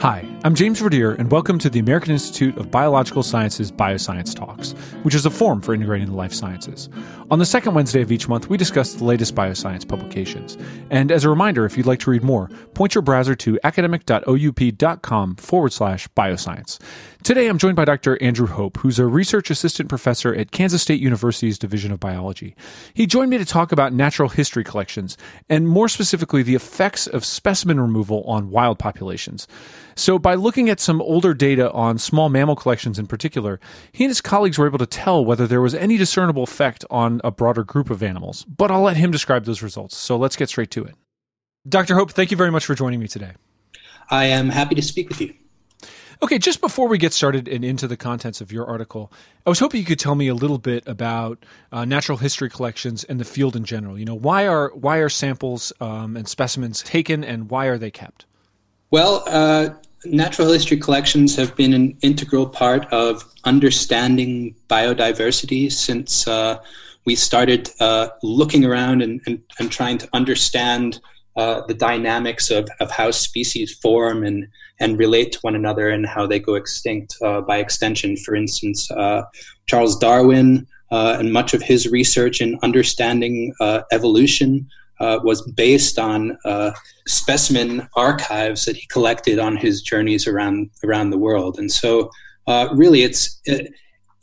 Hi, I'm James Verdier, and welcome to the American Institute of Biological Sciences Bioscience Talks, which is a forum for integrating the life sciences. On the second Wednesday of each month, we discuss the latest bioscience publications. And as a reminder, if you'd like to read more, point your browser to academic.oup.com forward slash bioscience. Today, I'm joined by Dr. Andrew Hope, who's a research assistant professor at Kansas State University's Division of Biology. He joined me to talk about natural history collections, and more specifically, the effects of specimen removal on wild populations. So, by looking at some older data on small mammal collections in particular, he and his colleagues were able to tell whether there was any discernible effect on a broader group of animals. But I'll let him describe those results. So, let's get straight to it. Dr. Hope, thank you very much for joining me today. I am happy to speak with you. Okay, just before we get started and into the contents of your article, I was hoping you could tell me a little bit about uh, natural history collections and the field in general. You know, why are why are samples um, and specimens taken, and why are they kept? Well, uh, natural history collections have been an integral part of understanding biodiversity since uh, we started uh, looking around and, and, and, trying to understand uh, the dynamics of, of how species form and, and relate to one another and how they go extinct uh, by extension. For instance, uh, Charles Darwin uh, and much of his research in understanding uh, evolution uh, was based on specimen archives that he collected on his journeys around around the world. And so, really, it's it,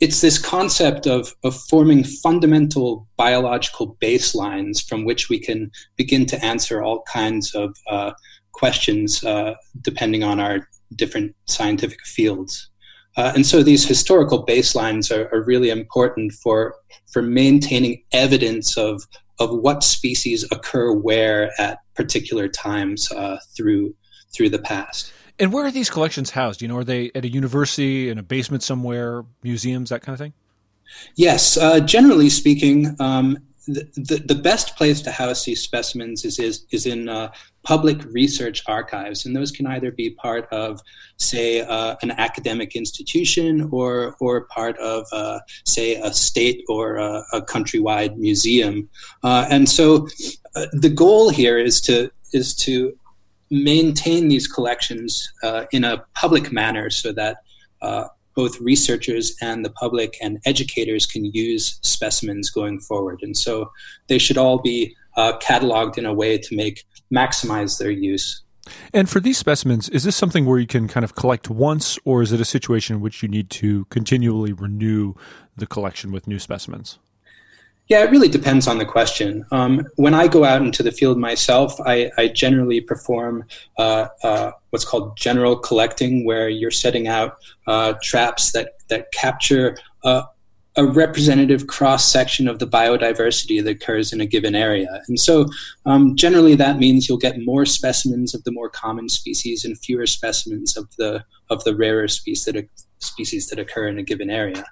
it's this concept of, of forming fundamental biological baselines from which we can begin to answer all kinds of uh, questions uh, depending on our different scientific fields. Uh, and so these historical baselines are, are, really important for, for maintaining evidence of, of what species occur where at particular times uh, through, through the past. And where are these collections housed? You know, are they at a university, in a basement somewhere, museums, that kind of thing? Yes, uh, generally speaking, um, the, the, the, best place to house these specimens is is, is in uh, public research archives, and those can either be part of, say, uh, an academic institution or or part of, uh, say, a state or a, a countrywide museum. Uh, and so, uh, the goal here is to is to maintain these collections uh, in a public manner so that uh, both researchers and the public and educators can use specimens going forward. And so they should all be uh, cataloged in a way to make maximize their use. And for these specimens, is this something where you can kind of collect once, or is it a situation in which you need to continually renew the collection with new specimens? Yeah, it really depends on the question. Um, when I go out into the field myself, I, I generally perform uh, uh, what's called general collecting, where you're setting out uh, traps that, that capture a representative cross section of the biodiversity that occurs in a given area. And so, um, generally, that means you'll get more specimens of the more common species and fewer specimens of the of the rarer species that, species that occur in a given area.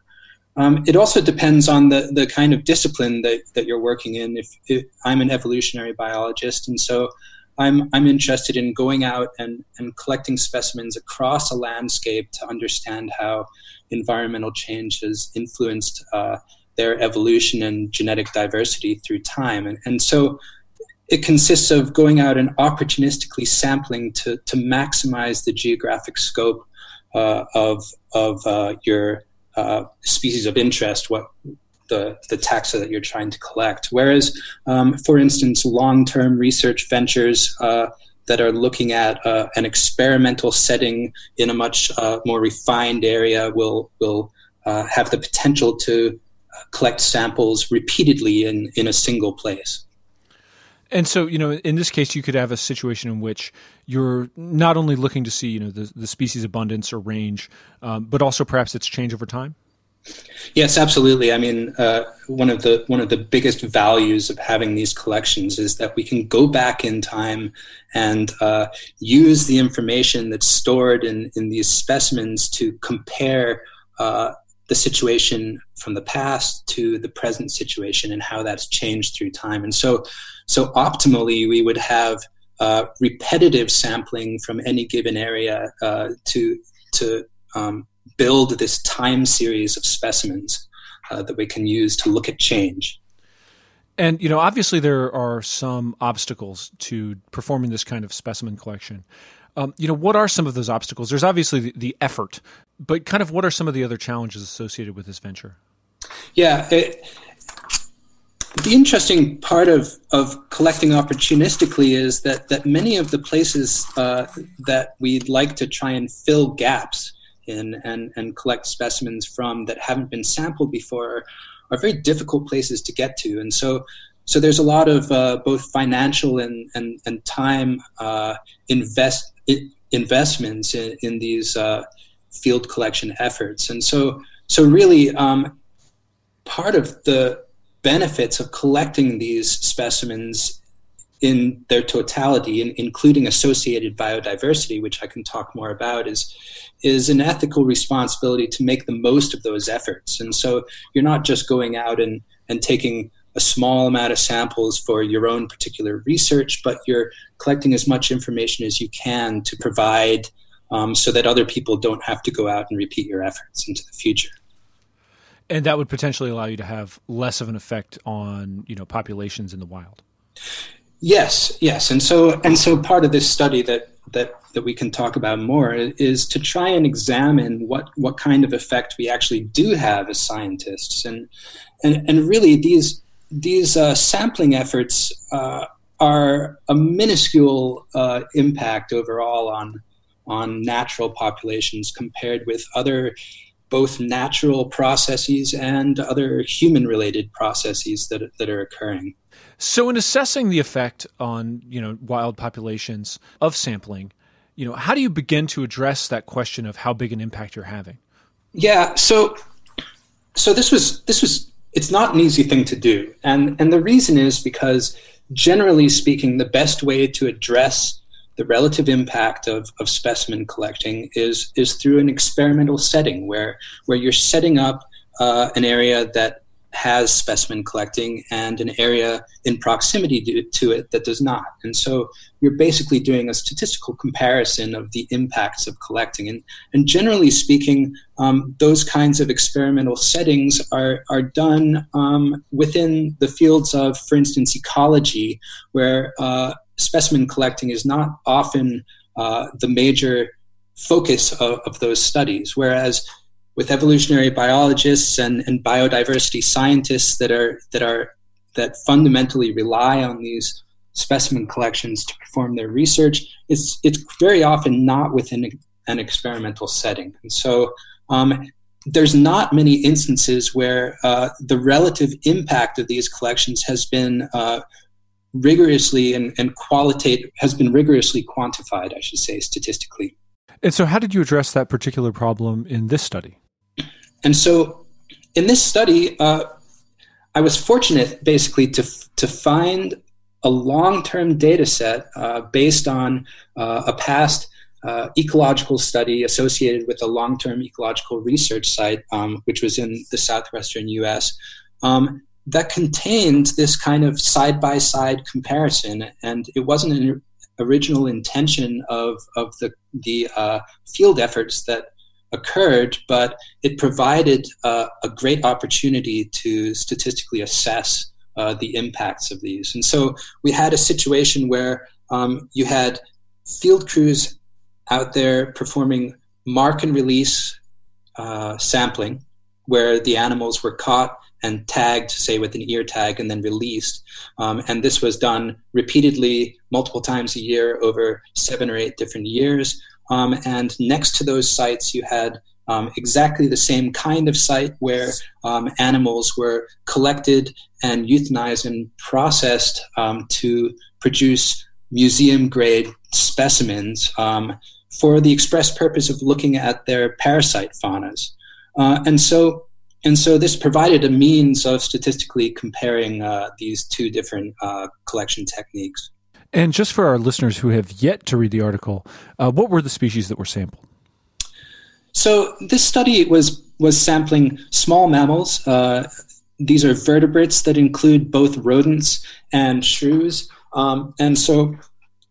Um, it also depends on the, the kind of discipline that, that you're working in. If, if, I'm an evolutionary biologist, and so I'm, I'm interested in going out and, and collecting specimens across a landscape to understand how environmental change has influenced uh, their evolution and genetic diversity through time. And, and so it consists of going out and opportunistically sampling to, to maximize the geographic scope uh, of, of uh, your uh, species of interest, what the, the taxa that you're trying to collect. Whereas, um, for instance, long term research ventures uh, that are looking at uh, an experimental setting in a much uh, more refined area will, will uh, have the potential to collect samples repeatedly in, in a single place. And so, you know, in this case, you could have a situation in which you're not only looking to see, you know, the, the species abundance or range, um, but also perhaps its change over time. Yes, absolutely. I mean, uh, one of the one of the biggest values of having these collections is that we can go back in time and uh, use the information that's stored in in these specimens to compare uh, the situation from the past to the present situation and how that's changed through time. And so, so optimally, we would have uh, repetitive sampling from any given area uh, to to um, build this time series of specimens uh, that we can use to look at change. And you know, obviously, there are some obstacles to performing this kind of specimen collection. Um, you know, what are some of those obstacles? There's obviously the, the, effort, but kind of what are some of the other challenges associated with this venture? Yeah, it, the interesting part of, of collecting opportunistically is that, that many of the places uh, that we'd like to try and fill gaps in and, and collect specimens from that haven't been sampled before are very difficult places to get to. And so so there's a lot of uh, both financial and, and, and time uh, invest investments in, in these uh, field collection efforts. And so, so really, um, part of the benefits of collecting these specimens in their totality, in, including associated biodiversity, which I can talk more about, is is an ethical responsibility to make the most of those efforts. And so you're not just going out and, and taking a small amount of samples for your own particular research, but you're collecting as much information as you can to provide um, so that other people don't have to go out and repeat your efforts into the future. And that would potentially allow you to have less of an effect on you know populations in the wild. Yes, yes, and so and so part of this study that that that we can talk about more is to try and examine what what kind of effect we actually do have as scientists, and and and really these these uh, sampling efforts uh, are a minuscule uh, impact overall on on natural populations compared with other both natural processes and other human related processes that that are occurring. So in assessing the effect on, you know, wild populations of sampling, you know, how do you begin to address that question of how big an impact you're having? Yeah, so so this was this was it's not an easy thing to do. And, and the reason is because, generally speaking, the best way to address the relative impact of, of specimen collecting is, is through an experimental setting where, where you're setting up uh, an area that has specimen collecting and an area in proximity to, it that does not. And so you're basically doing a statistical comparison of the impacts of collecting. And, and generally speaking, um, those kinds of experimental settings are, are done um, within the fields of, for instance, ecology, where uh, specimen collecting is not often uh, the major focus of, of those studies. Whereas with evolutionary biologists and, and biodiversity scientists that are that are that fundamentally rely on these specimen collections to perform their research, it's it's very often not within an experimental setting, and so um, there's not many instances where uh, the relative impact of these collections has been uh, rigorously and, and qualitative has been rigorously quantified, I should say, statistically. And so, how did you address that particular problem in this study? And so in this study, uh, I was fortunate basically to, to find a long term data set uh, based on uh, a past uh, ecological study associated with a long term ecological research site, um, which was in the southwestern US. Um, that contained this kind of side by side comparison, and it wasn't an original intention of, of the, the uh, field efforts that occurred, but it provided uh, a great opportunity to statistically assess uh, the impacts of these. And so we had a situation where um, you had field crews out there performing mark and release uh, sampling, where the animals were caught and tagged, say, with an ear tag, and then released. Um, and this was done repeatedly, multiple times a year over seven or eight different years. Um, and next to those sites, you had um, exactly the same kind of site where um, animals were collected and euthanized and processed um, to produce museum grade specimens um, for the express purpose of looking at their parasite faunas. Uh, and so and so this provided a means of statistically comparing uh, these two different uh, collection techniques. And just for our listeners who have yet to read the article, uh, what were the species that were sampled? So this study was was sampling small mammals. Uh, these are vertebrates that include both rodents and shrews. Um, and so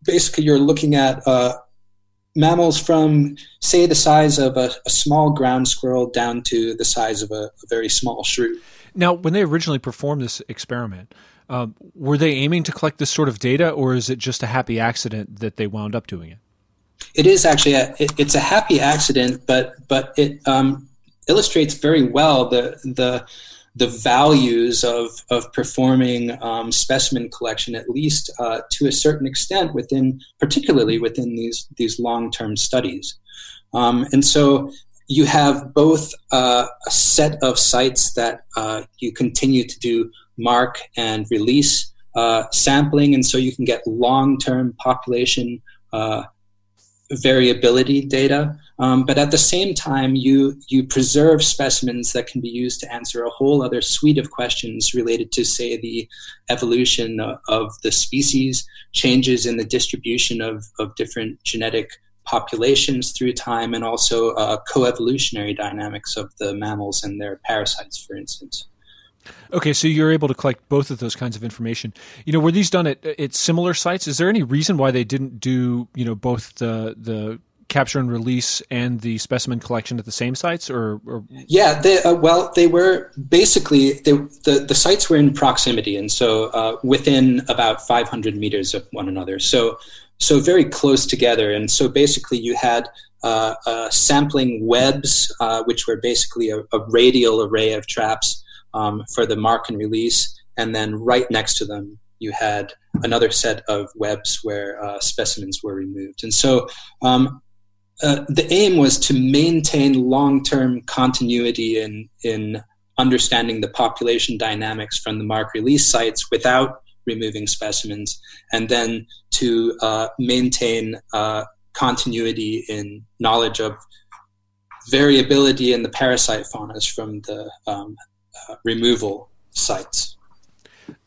basically, you're looking at uh, mammals from, say, the size of a, a, small ground squirrel down to the size of a, a very small shrew. Now, when they originally performed this experiment, Um, were they aiming to collect this sort of data, or is it just a happy accident that they wound up doing it? It is actually a, it, it's a happy accident, but but it um, illustrates very well the the the values of of performing um, specimen collection, at least uh, to a certain extent, within particularly within these these long term studies. Um, and so you have both uh, a set of sites that uh, you continue to do mark and release uh, sampling, and so you can get long term population uh, variability data. Um, but at the same time, you you preserve specimens that can be used to answer a whole other suite of questions related to, say, the evolution of, of the species, changes in the distribution of, of different genetic populations through time, and also uh, coevolutionary dynamics of the mammals and their parasites, for instance. Okay, so you're able to collect both of those kinds of information. You know, were these done at, at similar sites? Is there any reason why they didn't do, you know, both the the capture and release and the specimen collection at the same sites, or? or? Yeah, they, uh, well, they were basically they, the the sites were in proximity, and so uh, within about 500 meters of one another. So so very close together. And so basically, you had uh, uh, sampling webs, uh, which were basically a, a, radial array of traps um, for the mark and release. And then right next to them, you had another set of webs where uh, specimens were removed. And so um, uh, the aim was to maintain long term continuity in, in understanding the population dynamics from the mark release sites without removing specimens, and then to uh, maintain uh, continuity in knowledge of variability in the parasite faunas from the um, uh, removal sites.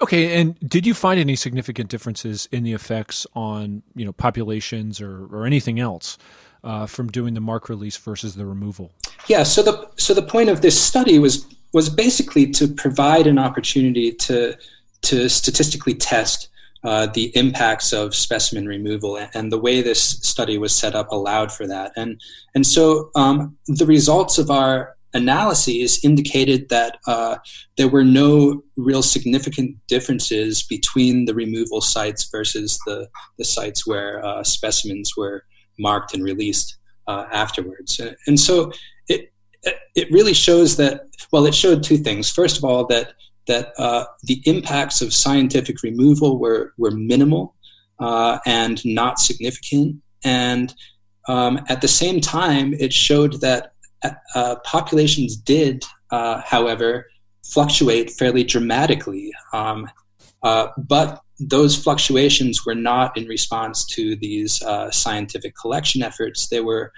Okay, and did you find any significant differences in the effects on you know populations or, or anything else uh, from doing the mark release versus the removal? Yeah, so the so the point of this study was was basically to provide an opportunity to to statistically test uh, the impacts of specimen removal, and the way this study was set up allowed for that. And and so um, the results of our analyses indicated that uh, there were no real significant differences between the removal sites versus the the sites where uh, specimens were marked and released uh, afterwards. And so it it really shows that well, it showed two things. First of all, that that uh, the impacts of scientific removal were, were minimal uh, and not significant. And um, at the same time, it showed that uh, populations did, uh, however, fluctuate fairly dramatically. Um, uh, but those fluctuations were not in response to these uh, scientific collection efforts. They were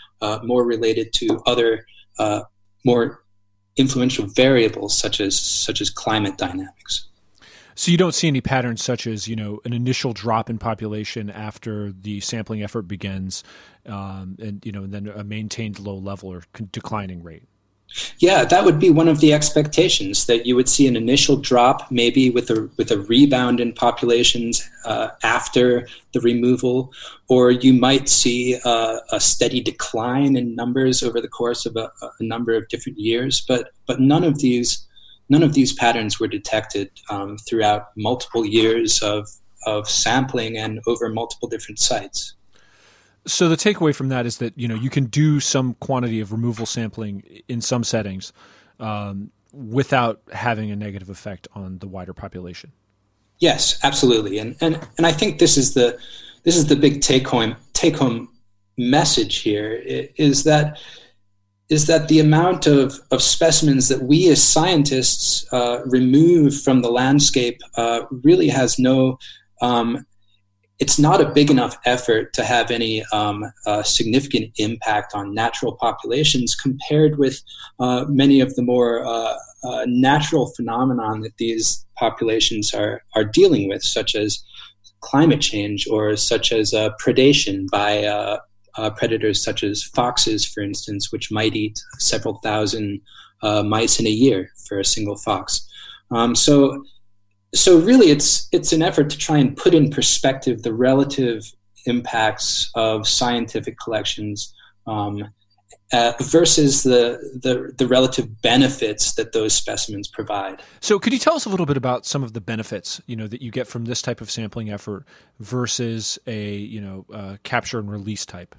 more related to other more influential variables such as such as climate dynamics. So you don't see any patterns such as you know an initial drop in population after the sampling effort begins, um, and you know and then a maintained low level or declining rate. Yeah, that would be one of the expectations that you would see an initial drop, maybe with a with a rebound in populations uh, after the removal, or you might see uh, a steady decline in numbers over the course of a, a, number of different years. But but none of these none of these patterns were detected um, throughout multiple years of of sampling and over multiple different sites. So the takeaway from that is that you know you can do some quantity of removal sampling in some settings um, without having a negative effect on the wider population. Yes, absolutely, and and and I think this is the this is the big take home take home message here is that is that the amount of, of specimens that we as scientists uh, remove from the landscape uh, really has no um, it's not a big enough effort to have any um, uh, significant impact on natural populations compared with uh, many of the more uh, uh natural phenomenon that these populations are, are dealing with, such as climate change or such as uh, predation by uh, predators such as foxes, for instance, which might eat several thousand mice in a year for a single fox. Um, so so really it's it's an effort to try and put in perspective the relative impacts of scientific collections um, uh, versus the, the, the relative benefits that those specimens provide. So, could you tell us a little bit about some of the benefits you know that you get from this type of sampling effort versus a you know uh, capture and release type?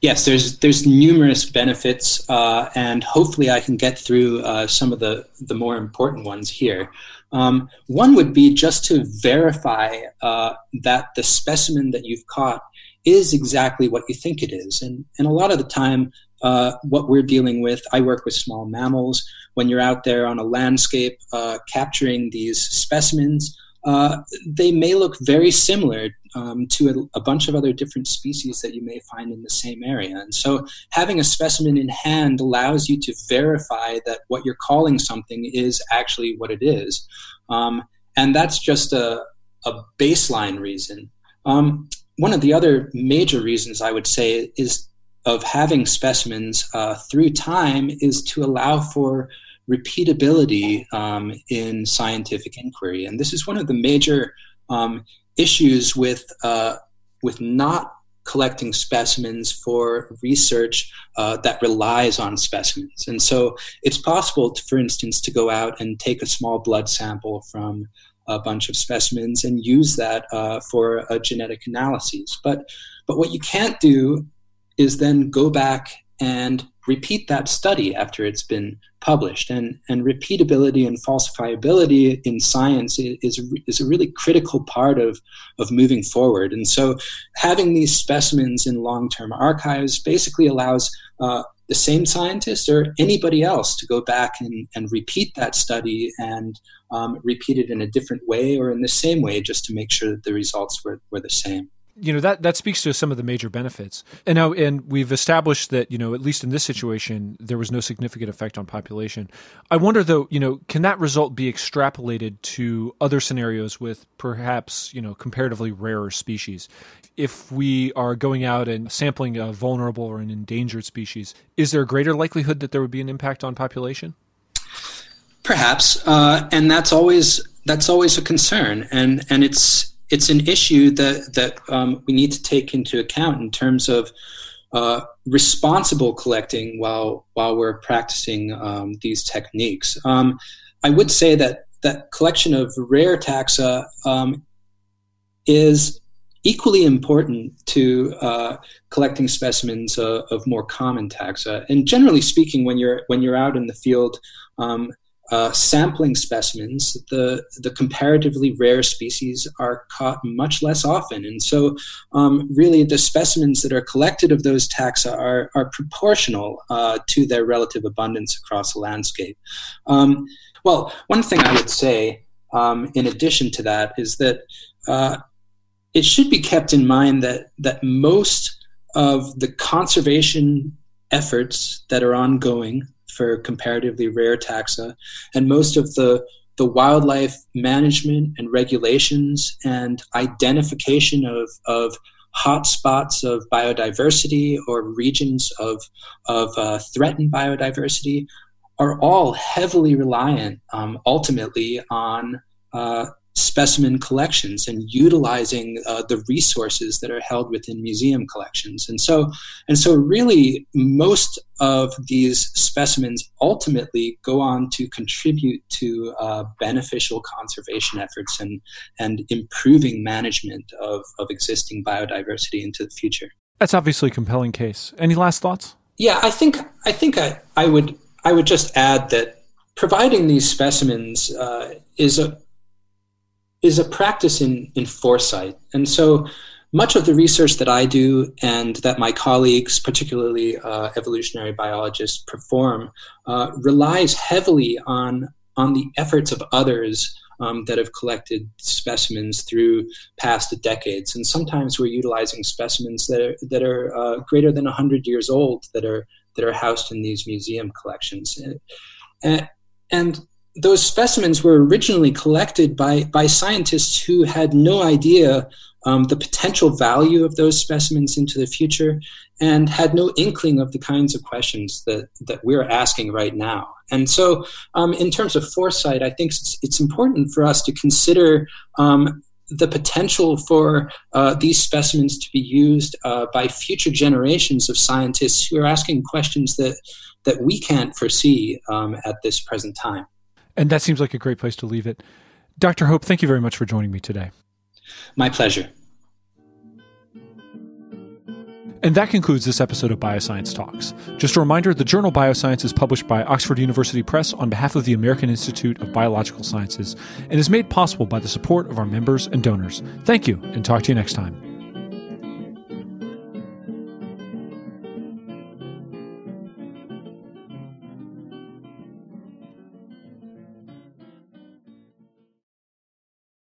Yes, there's there's numerous benefits, uh, and hopefully I can get through uh, some of the the more important ones here. Um, one would be just to verify uh, that the specimen that you've caught is exactly what you think it is. And, and a lot of the time, uh, what we're dealing with, I work with small mammals. When you're out there on a landscape uh, capturing these specimens, uh, they may look very similar um, to a, a, bunch of other different species that you may find in the same area. And so, having a specimen in hand allows you to verify that what you're calling something is actually what it is. Um, and that's just a, a baseline reason. Um, one of the other major reasons I would say is of having specimens uh, through time is to allow for repeatability um, in scientific inquiry, and this is one of the major um, issues with uh, with not collecting specimens for research uh, that relies on specimens. And so it's possible, to, for instance, to go out and take a small blood sample from a bunch of specimens and use that uh, for a genetic analysis. But but what you can't do is then go back and repeat that study after it's been published. And, and repeatability and falsifiability in science is, is a really critical part of, of moving forward. And so having these specimens in long term archives basically allows uh, the same scientist or anybody else to go back and, and repeat that study and um, repeat it in a different way or in the same way just to make sure that the results were, were the same you know that that speaks to some of the major benefits. And now and we've established that you know at least in this situation there was no significant effect on population. I wonder though you know can that result be extrapolated to other scenarios with perhaps you know comparatively rarer species? If we are going out and sampling a vulnerable or an endangered species is there a greater likelihood that there would be an impact on population? Perhaps uh, and that's always that's always a concern. And and it's it's an issue that that um, we need to take into account in terms of uh, responsible collecting while while we're practicing um, these techniques. Um, I would say that that collection of rare taxa um, is equally important to uh, collecting specimens uh, of more common taxa. And generally speaking, when you're when you're out in the field um, uh, sampling specimens, the, the comparatively rare species are caught much less often. And so, um, really, the specimens that are collected of those taxa are, are proportional uh, to their relative abundance across the landscape. Um, well, one thing I would say, um, in addition to that, is that uh, it should be kept in mind that, that most of the conservation efforts that are ongoing for comparatively rare taxa, and most of the the wildlife management and regulations and identification of, of hotspots of biodiversity or regions of, of uh, threatened biodiversity are all heavily reliant um, ultimately on uh, specimen collections and utilizing uh, the resources that are held within museum collections. And so and so really most of these specimens ultimately go on to contribute to uh, beneficial conservation efforts and and improving management of, of existing biodiversity into the future. That's obviously a compelling case. Any last thoughts? Yeah i think i think i, I would i would just add that providing these specimens uh, is a is a practice in, in foresight. And so much of the research that I do and that my colleagues, particularly uh, evolutionary biologists, perform uh, relies heavily on, on the efforts of others um, that have collected specimens through past decades. And sometimes we're utilizing specimens that are, that are uh, greater than 100 years old that are, that are housed in these museum collections. And, and those specimens were originally collected by, by scientists who had no idea um, the potential value of those specimens into the future and had no inkling of the kinds of questions that, that we're asking right now. And so, um, in terms of foresight, I think it's, it's, important for us to consider um, the potential for uh, these specimens to be used uh, by future generations of scientists who are asking questions that that we can't foresee um, at this present time. And that seems like a great place to leave it. Dr. Hope, thank you very much for joining me today. My pleasure. And that concludes this episode of Bioscience Talks. Just a reminder the journal Bioscience is published by Oxford University Press on behalf of the American Institute of Biological Sciences and is made possible by the support of our members and donors. Thank you, and talk to you next time.